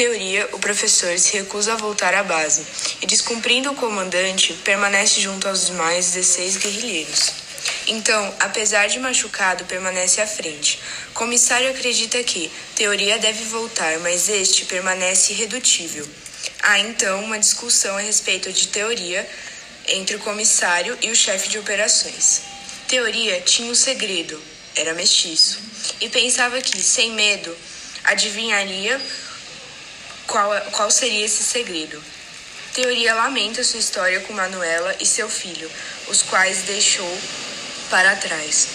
teoria, o professor se recusa a voltar à base e, descumprindo o comandante, permanece junto aos demais 16 guerrilheiros. Então, apesar de machucado, permanece à frente. Comissário acredita que teoria deve voltar, mas este permanece irredutível. Há então uma discussão a respeito de teoria entre o comissário e o chefe de operações. Teoria tinha um segredo, era mestiço, e pensava que, sem medo, adivinharia qual, qual seria esse segredo. Teoria lamenta sua história com Manuela e seu filho, os quais deixou para trás.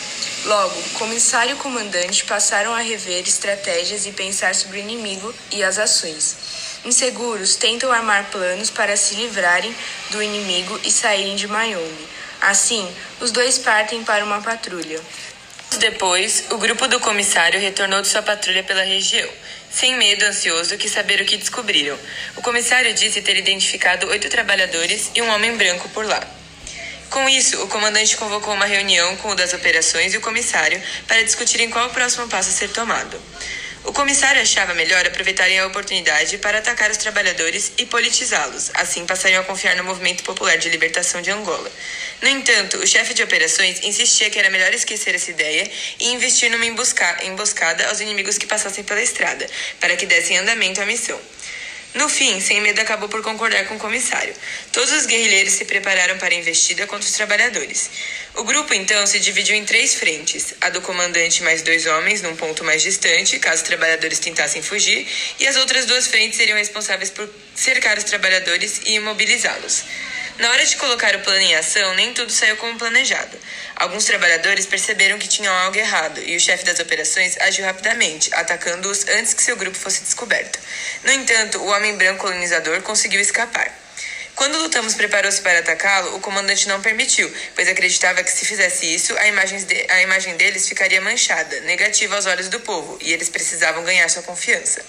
Logo, comissário e comandante passaram a rever estratégias e pensar sobre o inimigo e as ações. Inseguros, tentam armar planos para se livrarem do inimigo e saírem de Miami. Assim, os dois partem para uma patrulha. Depois, o grupo do comissário retornou de sua patrulha pela região. Sem medo, ansioso, quis saber o que descobriram. O comissário disse ter identificado oito trabalhadores e um homem branco por lá. Com isso, o comandante convocou uma reunião com o das operações e o comissário para discutirem qual o próximo passo a ser tomado. O comissário achava melhor aproveitarem a oportunidade para atacar os trabalhadores e politizá-los, assim passariam a confiar no movimento popular de libertação de Angola. No entanto, o chefe de operações insistia que era melhor esquecer essa ideia e investir numa emboscada aos inimigos que passassem pela estrada, para que dessem andamento à missão. No fim, Sem Medo acabou por concordar com o comissário. Todos os guerrilheiros se prepararam para a investida contra os trabalhadores. O grupo então se dividiu em três frentes: a do comandante mais dois homens, num ponto mais distante, caso os trabalhadores tentassem fugir, e as outras duas frentes seriam responsáveis por cercar os trabalhadores e imobilizá-los. Na hora de colocar o plano em ação, nem tudo saiu como planejado. Alguns trabalhadores perceberam que tinham algo errado e o chefe das operações agiu rapidamente, atacando-os antes que seu grupo fosse descoberto. No entanto, o homem branco colonizador conseguiu escapar. Quando Lutamos preparou-se para atacá-lo, o comandante não permitiu, pois acreditava que se fizesse isso, a imagem, de, a imagem deles ficaria manchada, negativa aos olhos do povo, e eles precisavam ganhar sua confiança.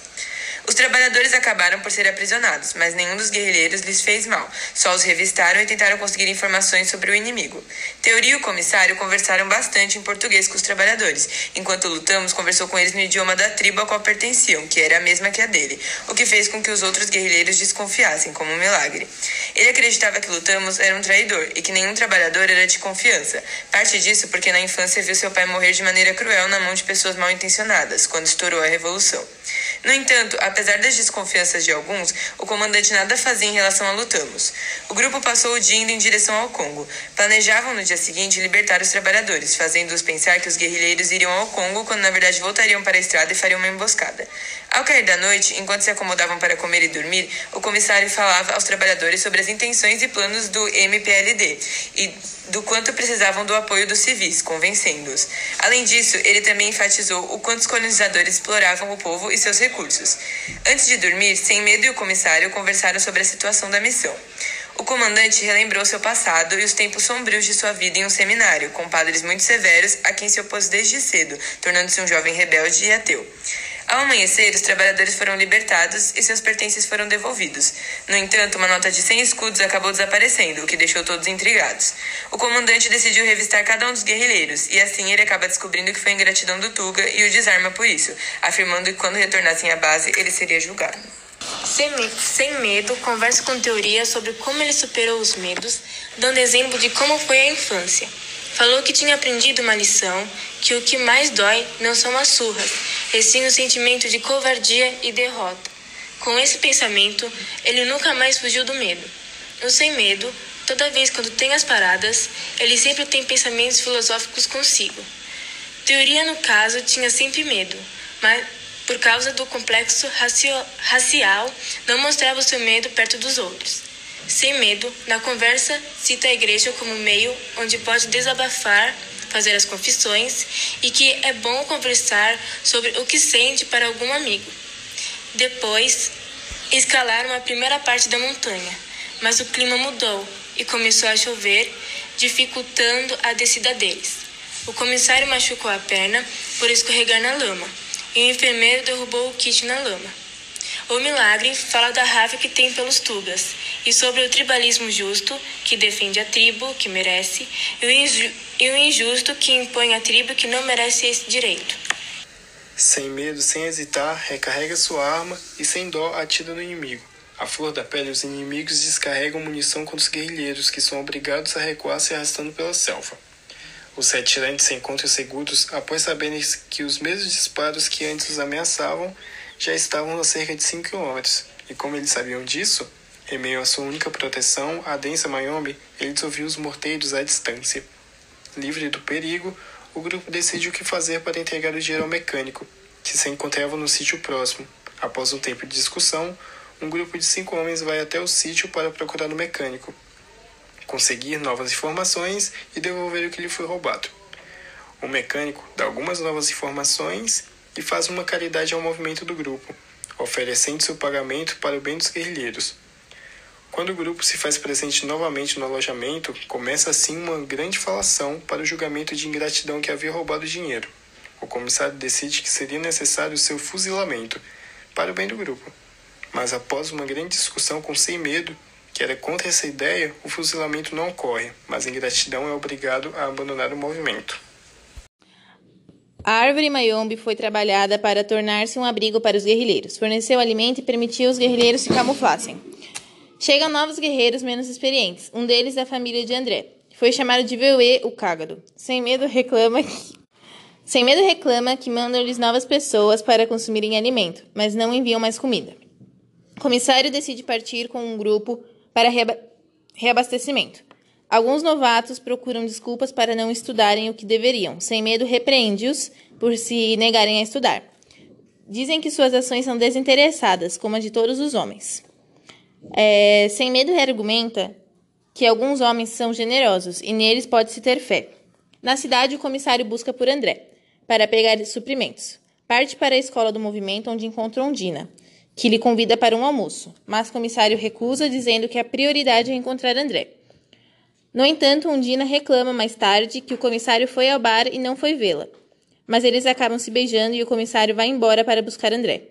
Os trabalhadores acabaram por ser aprisionados, mas nenhum dos guerrilheiros lhes fez mal. Só os revistaram e tentaram conseguir informações sobre o inimigo. Teoria e o comissário conversaram bastante em português com os trabalhadores, enquanto lutamos conversou com eles no idioma da tribo a qual pertenciam, que era a mesma que a dele, o que fez com que os outros guerrilheiros desconfiassem, como um milagre. Ele acreditava que lutamos era um traidor e que nenhum trabalhador era de confiança. Parte disso porque na infância viu seu pai morrer de maneira cruel na mão de pessoas mal intencionadas, quando estourou a revolução. No entanto, apesar das desconfianças de alguns, o comandante nada fazia em relação a Lutamos. O grupo passou o dia indo em direção ao Congo. Planejavam no dia seguinte libertar os trabalhadores, fazendo-os pensar que os guerrilheiros iriam ao Congo quando na verdade voltariam para a estrada e fariam uma emboscada. Ao cair da noite, enquanto se acomodavam para comer e dormir, o comissário falava aos trabalhadores sobre as intenções e planos do MPLD e do quanto precisavam do apoio dos civis, convencendo-os. Além disso, ele também enfatizou o quanto os colonizadores exploravam o povo e seus recursos. Antes de dormir, Sem Medo e o comissário conversaram sobre a situação da missão. O comandante relembrou seu passado e os tempos sombrios de sua vida em um seminário, com padres muito severos a quem se opôs desde cedo, tornando-se um jovem rebelde e ateu. Ao amanhecer, os trabalhadores foram libertados e seus pertences foram devolvidos. No entanto, uma nota de 100 escudos acabou desaparecendo, o que deixou todos intrigados. O comandante decidiu revistar cada um dos guerrilheiros, e assim ele acaba descobrindo que foi ingratidão do Tuga e o desarma por isso, afirmando que quando retornassem à base, ele seria julgado. Sem medo, conversa com teoria sobre como ele superou os medos, dando exemplo de como foi a infância. Falou que tinha aprendido uma lição, que o que mais dói não são as surras, e sim o sentimento de covardia e derrota. Com esse pensamento, ele nunca mais fugiu do medo. O sem medo, toda vez quando tem as paradas, ele sempre tem pensamentos filosóficos consigo. Teoria, no caso, tinha sempre medo, mas por causa do complexo racial, não mostrava o seu medo perto dos outros. Sem medo, na conversa, cita a igreja como meio onde pode desabafar, fazer as confissões e que é bom conversar sobre o que sente para algum amigo. Depois, escalaram a primeira parte da montanha, mas o clima mudou e começou a chover, dificultando a descida deles. O comissário machucou a perna por escorregar na lama e o enfermeiro derrubou o kit na lama. O milagre fala da raiva que tem pelos tugas e sobre o tribalismo justo, que defende a tribo que merece, e o, injusto que impõe a tribo que não merece esse direito. Sem medo, sem hesitar, recarrega sua arma e sem dó atira no inimigo. A flor da pele, os inimigos descarregam munição contra os guerrilheiros, que são obrigados a recuar se arrastando pela selva. Os sete tirantes se encontram seguros após saberem que os mesmos disparos que antes os ameaçavam já estavam a cerca de 5 km. E como eles sabiam disso, em meio à sua única proteção, a densa Mayombe, eles ouviam os morteiros à distância. Livre do perigo, o grupo decide o que fazer para entregar o dinheiro ao mecânico, que se encontrava no sítio próximo. Após um tempo de discussão, um grupo de cinco homens vai até o sítio para procurar o mecânico, conseguir novas informações e devolver o que lhe foi roubado. O mecânico dá algumas novas informações e faz uma caridade ao movimento do grupo, oferecendo seu pagamento para o bem dos guerrilheiros. Quando o grupo se faz presente novamente no alojamento, começa assim uma grande falação para o julgamento de ingratidão que havia roubado o dinheiro. O comissário decide que seria necessário seu fuzilamento, para o bem do grupo. Mas após uma grande discussão com Sem Medo, que era contra essa ideia, o fuzilamento não ocorre, mas ingratidão é obrigado a abandonar o movimento. A árvore Mayombe foi trabalhada para tornar-se um abrigo para os guerrilheiros, forneceu alimento e permitiu os guerrilheiros se camuflassem. Chegam novos guerreiros menos experientes, um deles da família de André. Foi chamado de Veuê o Cágado. Sem medo reclama que... Sem medo reclama que mandam-lhes novas pessoas para consumirem alimento, mas não enviam mais comida. O comissário decide partir com um grupo para reaba reabastecimento. Alguns novatos procuram desculpas para não estudarem o que deveriam. Sem medo repreende-os por se negarem a estudar. Dizem que suas ações são desinteressadas, como a de todos os homens. É, sem medo argumenta que alguns homens são generosos e neles pode-se ter fé. Na cidade, o comissário busca por André para pegar suprimentos. Parte para a escola do movimento, onde encontra Ondina, que lhe convida para um almoço, mas o comissário recusa, dizendo que a prioridade é encontrar André. No entanto, Ondina reclama mais tarde que o comissário foi ao bar e não foi vê-la. Mas eles acabam se beijando e o comissário vai embora para buscar André.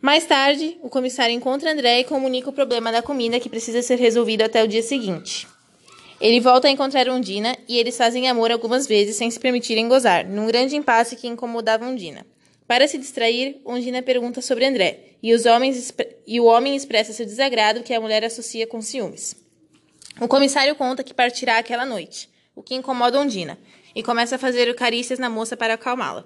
Mais tarde, o comissário encontra André e comunica o problema da comida que precisa ser resolvido até o dia seguinte. Ele volta a encontrar Ondina e eles fazem amor algumas vezes sem se permitirem gozar, num grande impasse que incomodava Ondina. Para se distrair, Ondina pergunta sobre André e, e o homem expressa seu desagrado que a mulher associa com ciúmes. O comissário conta que partirá aquela noite, o que incomoda Ondina, e começa a fazer carícias na moça para acalmá-la.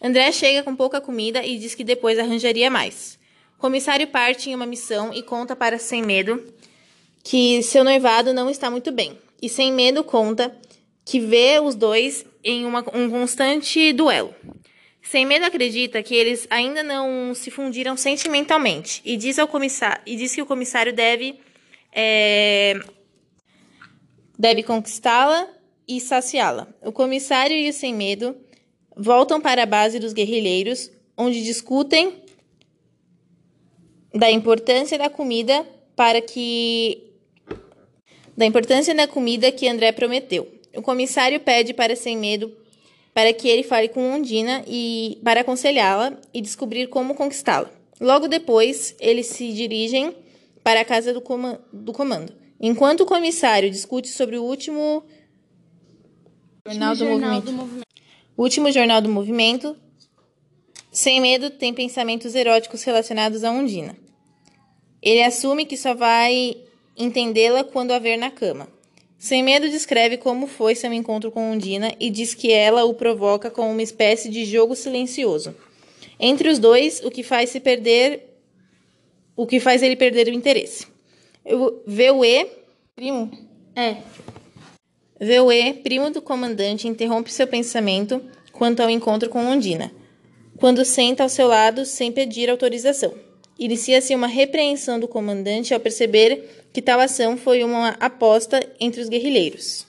André chega com pouca comida e diz que depois arranjaria mais. O comissário parte em uma missão e conta para Sem Medo que seu noivado não está muito bem. E Sem Medo conta que vê os dois em uma, um constante duelo. Sem Medo acredita que eles ainda não se fundiram sentimentalmente e diz, ao comissário, e diz que o comissário deve, é, deve conquistá-la e saciá-la. O comissário e o Sem Medo voltam para a base dos guerrilheiros, onde discutem da importância da comida para que da importância da comida que André prometeu. O comissário pede para sem medo para que ele fale com Ondina e para aconselhá-la e descobrir como conquistá-la. Logo depois, eles se dirigem para a casa do, do comando. Enquanto o comissário discute sobre o último jornal, do, jornal movimento. do movimento último jornal do movimento, Sem Medo, tem pensamentos eróticos relacionados a Undina. Ele assume que só vai entendê-la quando a ver na cama. Sem Medo descreve como foi seu encontro com Undina e diz que ela o provoca com uma espécie de jogo silencioso. Entre os dois, o que faz se perder o que faz ele perder o interesse. VUE, primo? É. Veue, primo do comandante, interrompe seu pensamento quanto ao encontro com Ondina, quando senta ao seu lado sem pedir autorização. Inicia-se uma repreensão do comandante ao perceber que tal ação foi uma aposta entre os guerrilheiros.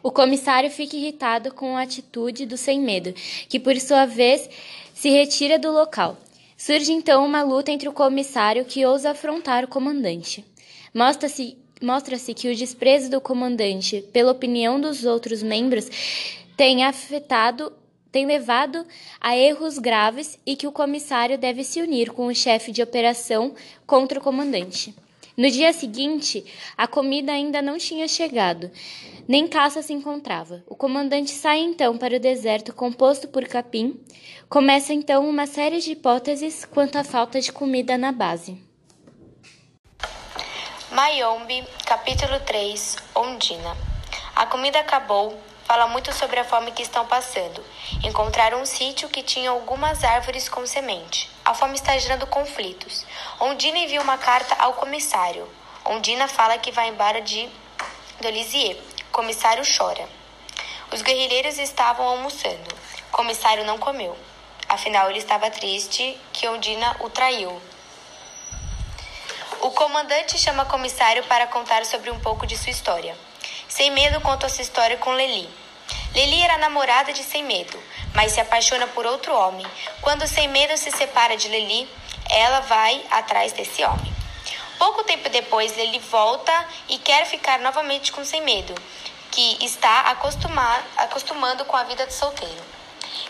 O comissário fica irritado com a atitude do sem medo, que por sua vez se retira do local. Surge então uma luta entre o comissário que ousa afrontar o comandante. Mostra-se mostra-se que o desprezo do comandante pela opinião dos outros membros tem afetado tem levado a erros graves e que o comissário deve se unir com o chefe de operação contra o comandante. No dia seguinte, a comida ainda não tinha chegado, nem caça se encontrava. O comandante sai então para o deserto composto por capim. Começa então uma série de hipóteses quanto à falta de comida na base. Mayombe, capítulo 3, Ondina. A comida acabou, fala muito sobre a fome que estão passando. Encontraram um sítio que tinha algumas árvores com semente. A fome está gerando conflitos. Ondina envia uma carta ao comissário. Ondina fala que vai embora de Dolizier. Comissário chora. Os guerrilheiros estavam almoçando. Comissário não comeu. Afinal, ele estava triste que Ondina o traiu. O comandante chama comissário para contar sobre um pouco de sua história. Sem Medo conta sua história com Leli. Leli era namorada de Sem Medo, mas se apaixona por outro homem. Quando Sem Medo se separa de Leli, ela vai atrás desse homem. Pouco tempo depois, Leli volta e quer ficar novamente com Sem Medo, que está acostumando com a vida de solteiro.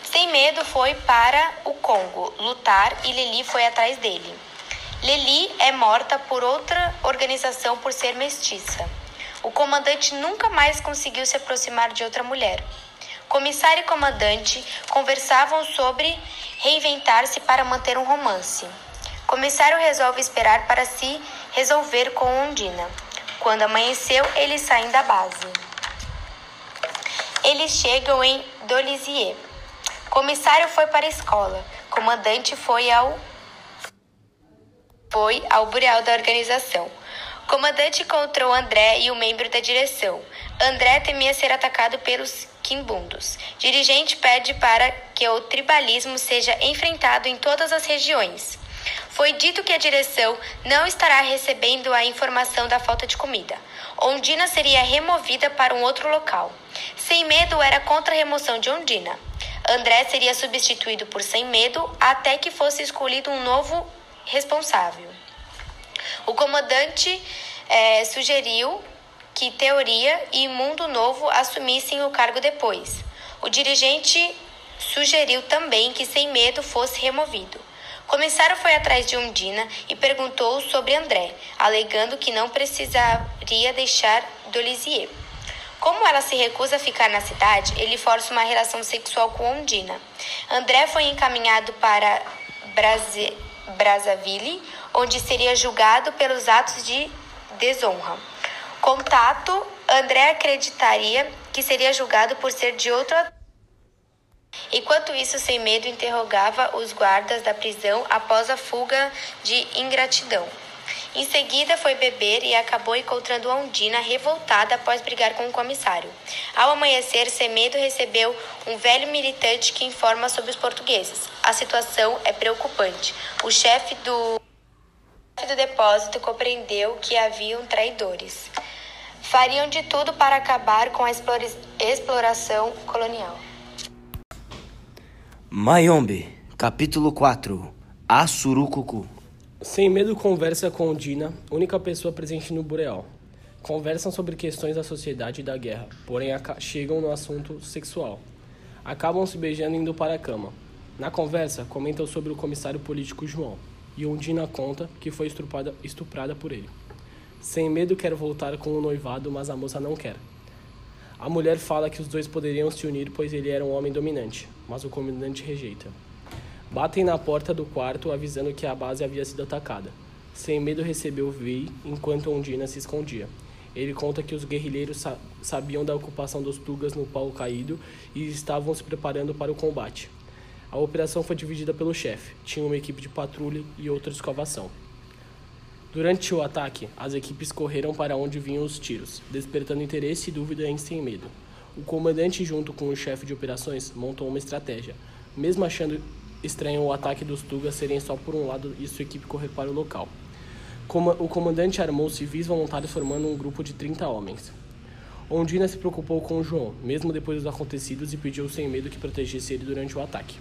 Sem Medo foi para o Congo lutar e Leli foi atrás dele. Leli é morta por outra organização por ser mestiça. O comandante nunca mais conseguiu se aproximar de outra mulher. Comissário e comandante conversavam sobre reinventar-se para manter um romance. Comissário resolve esperar para se resolver com Ondina. Quando amanheceu, eles saem da base. Eles chegam em Dolizier. Comissário foi para a escola. Comandante foi ao foi ao bureau da organização. O comandante encontrou André e um membro da direção. André temia ser atacado pelos quimbundos. Dirigente pede para que o tribalismo seja enfrentado em todas as regiões. Foi dito que a direção não estará recebendo a informação da falta de comida. Ondina seria removida para um outro local. Sem Medo era contra a remoção de Ondina. André seria substituído por Sem Medo até que fosse escolhido um novo responsável. O comandante é, sugeriu que Teoria e Mundo Novo assumissem o cargo depois. O dirigente sugeriu também que Sem Medo fosse removido. Comissário foi atrás de Undina e perguntou sobre André, alegando que não precisaria deixar Dolizier. Como ela se recusa a ficar na cidade, ele força uma relação sexual com Ondina. André foi encaminhado para Brasi Brazzaville, onde seria julgado pelos atos de desonra. Contato, André acreditaria que seria julgado por ser de outro Enquanto isso, sem medo, interrogava os guardas da prisão após a fuga de ingratidão. Em seguida, foi beber e acabou encontrando Ondina revoltada após brigar com o comissário. Ao amanhecer, Semedo recebeu um velho militante que informa sobre os portugueses. A situação é preocupante. O chefe do, do depósito compreendeu que haviam traidores. Fariam de tudo para acabar com a exploração colonial. Mayombe, capítulo 4 Assurucucu sem medo conversa com Dina, única pessoa presente no Boreal. Conversam sobre questões da sociedade e da guerra, porém chegam no assunto sexual. Acabam se beijando indo para a cama. Na conversa, comentam sobre o comissário político João, e Ondina conta que foi estuprada, estuprada por ele. Sem medo quer voltar com o noivado, mas a moça não quer. A mulher fala que os dois poderiam se unir pois ele era um homem dominante, mas o comandante rejeita. Batem na porta do quarto avisando que a base havia sido atacada. Sem medo recebeu Vi enquanto Ondina se escondia. Ele conta que os guerrilheiros sa sabiam da ocupação dos Tugas no pau caído e estavam se preparando para o combate. A operação foi dividida pelo chefe. Tinha uma equipe de patrulha e outra de escovação. Durante o ataque, as equipes correram para onde vinham os tiros, despertando interesse e dúvida em Sem Medo. O comandante, junto com o chefe de operações, montou uma estratégia. Mesmo achando estranham o ataque dos Tugas serem só por um lado e sua equipe correr para o local. O comandante armou civis voluntários formando um grupo de 30 homens. Ondina se preocupou com João, mesmo depois dos acontecidos, e pediu sem medo que protegesse ele durante o ataque.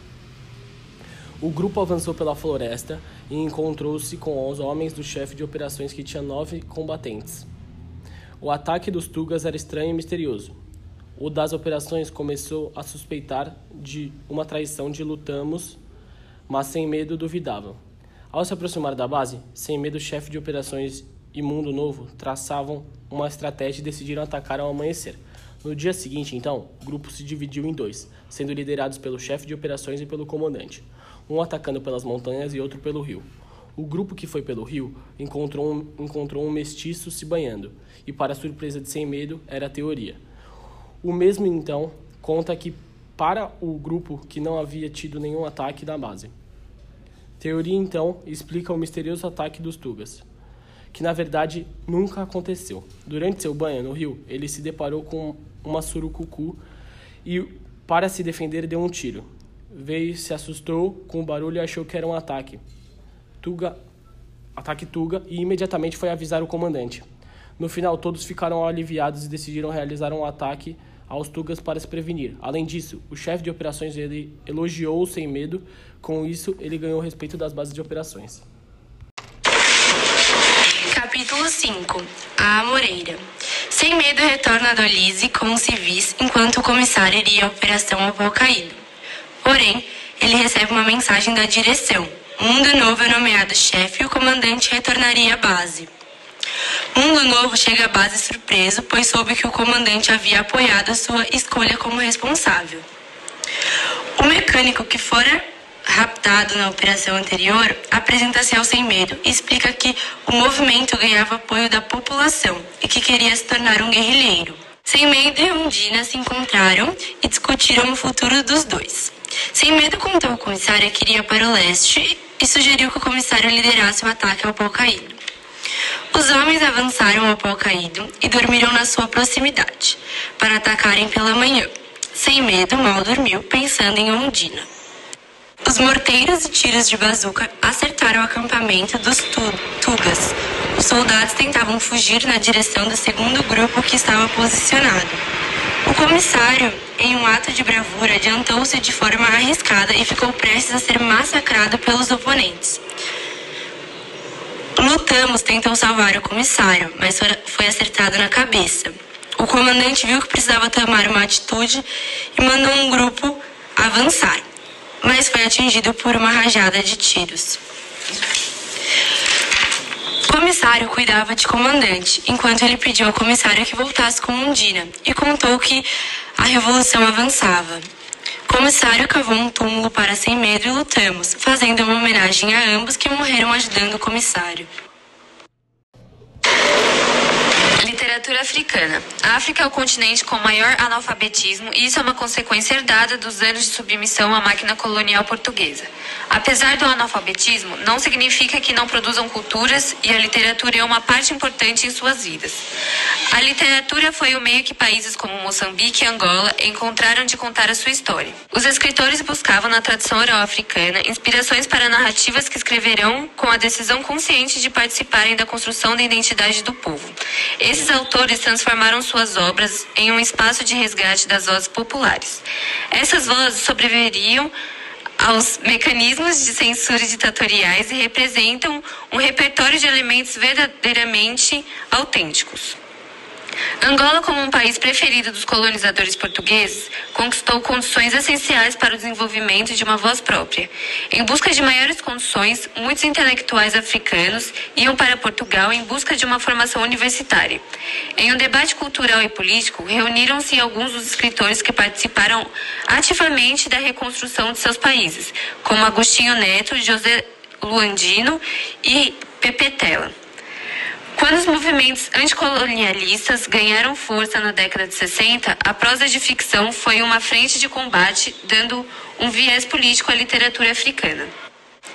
O grupo avançou pela floresta e encontrou-se com os homens do chefe de operações que tinha nove combatentes. O ataque dos Tugas era estranho e misterioso. O das operações começou a suspeitar de uma traição de Lutamos mas sem medo duvidavam. Ao se aproximar da base, sem medo o chefe de operações e Mundo Novo traçavam uma estratégia e decidiram atacar ao amanhecer. No dia seguinte, então, o grupo se dividiu em dois, sendo liderados pelo chefe de operações e pelo comandante, um atacando pelas montanhas e outro pelo rio. O grupo que foi pelo rio encontrou um, encontrou um mestiço se banhando, e para surpresa de Sem Medo, era a teoria. O mesmo, então, conta que para o grupo que não havia tido nenhum ataque da base. Teoria, então, explica o misterioso ataque dos Tugas que na verdade nunca aconteceu. Durante seu banho no rio, ele se deparou com uma surucucu e, para se defender, deu um tiro. Veio, se assustou com o barulho e achou que era um ataque. Tuga, ataque Tuga e imediatamente foi avisar o comandante. No final, todos ficaram aliviados e decidiram realizar um ataque aos Tugas para se prevenir. Além disso, o chefe de operações ele elogiou sem medo. Com isso, ele ganhou respeito das bases de operações. Capítulo 5 A Amoreira Sem medo retorna a Dolise com os civis enquanto o comissário iria à operação caído. Porém, ele recebe uma mensagem da direção. Mundo Novo é nomeado chefe e o comandante retornaria à base. Mundo Novo chega à base surpreso, pois soube que o comandante havia apoiado sua escolha como responsável. O mecânico que fora raptado na operação anterior, apresenta-se ao Sem Medo e explica que o movimento ganhava apoio da população e que queria se tornar um guerrilheiro. Sem Medo e Undina se encontraram e discutiram o futuro dos dois. Sem Medo contou ao comissário que iria para o leste e sugeriu que o comissário liderasse o ataque ao pau caído. Os homens avançaram ao pau caído e dormiram na sua proximidade, para atacarem pela manhã. Sem medo, mal dormiu, pensando em Ondina. Os morteiros e tiros de bazuca acertaram o acampamento dos Tugas. Os soldados tentavam fugir na direção do segundo grupo que estava posicionado. O comissário, em um ato de bravura, adiantou-se de forma arriscada e ficou prestes a ser massacrado pelos oponentes. Lutamos tentou salvar o comissário, mas foi acertado na cabeça. O comandante viu que precisava tomar uma atitude e mandou um grupo avançar mas foi atingido por uma rajada de tiros. O comissário cuidava de comandante, enquanto ele pediu ao comissário que voltasse com Undina e contou que a revolução avançava. O comissário cavou um túmulo para sem medo e lutamos, fazendo uma homenagem a ambos que morreram ajudando o comissário. Literatura africana. A África é o continente com maior analfabetismo e isso é uma consequência herdada dos anos de submissão à máquina colonial portuguesa. Apesar do analfabetismo, não significa que não produzam culturas e a literatura é uma parte importante em suas vidas. A literatura foi o meio que países como Moçambique e Angola encontraram de contar a sua história. Os escritores buscavam na tradição oral africana inspirações para narrativas que escreverão com a decisão consciente de participarem da construção da identidade do povo. Esses autores transformaram suas obras em um espaço de resgate das vozes populares. Essas vozes sobreviveriam aos mecanismos de censura ditatoriais e representam um repertório de elementos verdadeiramente autênticos. Angola, como um país preferido dos colonizadores portugueses, conquistou condições essenciais para o desenvolvimento de uma voz própria. Em busca de maiores condições, muitos intelectuais africanos iam para Portugal em busca de uma formação universitária. Em um debate cultural e político, reuniram-se alguns dos escritores que participaram ativamente da reconstrução de seus países, como Agostinho Neto, José Luandino e Pepe Tela. Quando os movimentos anticolonialistas ganharam força na década de 60, a prosa de ficção foi uma frente de combate, dando um viés político à literatura africana.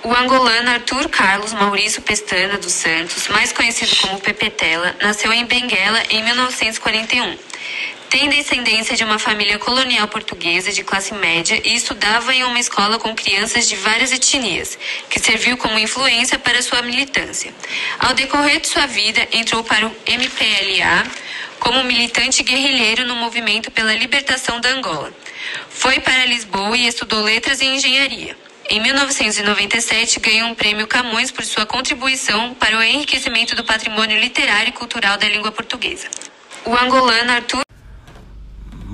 O angolano Arthur Carlos Maurício Pestana dos Santos, mais conhecido como Pepetela, nasceu em Benguela em 1941. Tem descendência de uma família colonial portuguesa de classe média e estudava em uma escola com crianças de várias etnias, que serviu como influência para sua militância. Ao decorrer de sua vida, entrou para o MPLA como militante guerrilheiro no movimento pela libertação da Angola. Foi para Lisboa e estudou letras e engenharia. Em 1997, ganhou um prêmio Camões por sua contribuição para o enriquecimento do patrimônio literário e cultural da língua portuguesa. O angolano Arthur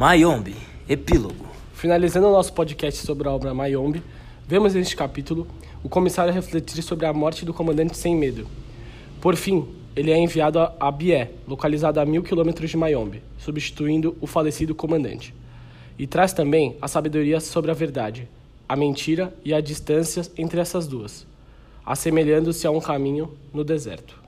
Mayombe, epílogo. Finalizando o nosso podcast sobre a obra Mayombe, vemos neste capítulo o comissário refletir sobre a morte do comandante sem medo. Por fim, ele é enviado a Bié, localizada a mil quilômetros de Mayombe, substituindo o falecido comandante. E traz também a sabedoria sobre a verdade, a mentira e a distância entre essas duas, assemelhando-se a um caminho no deserto.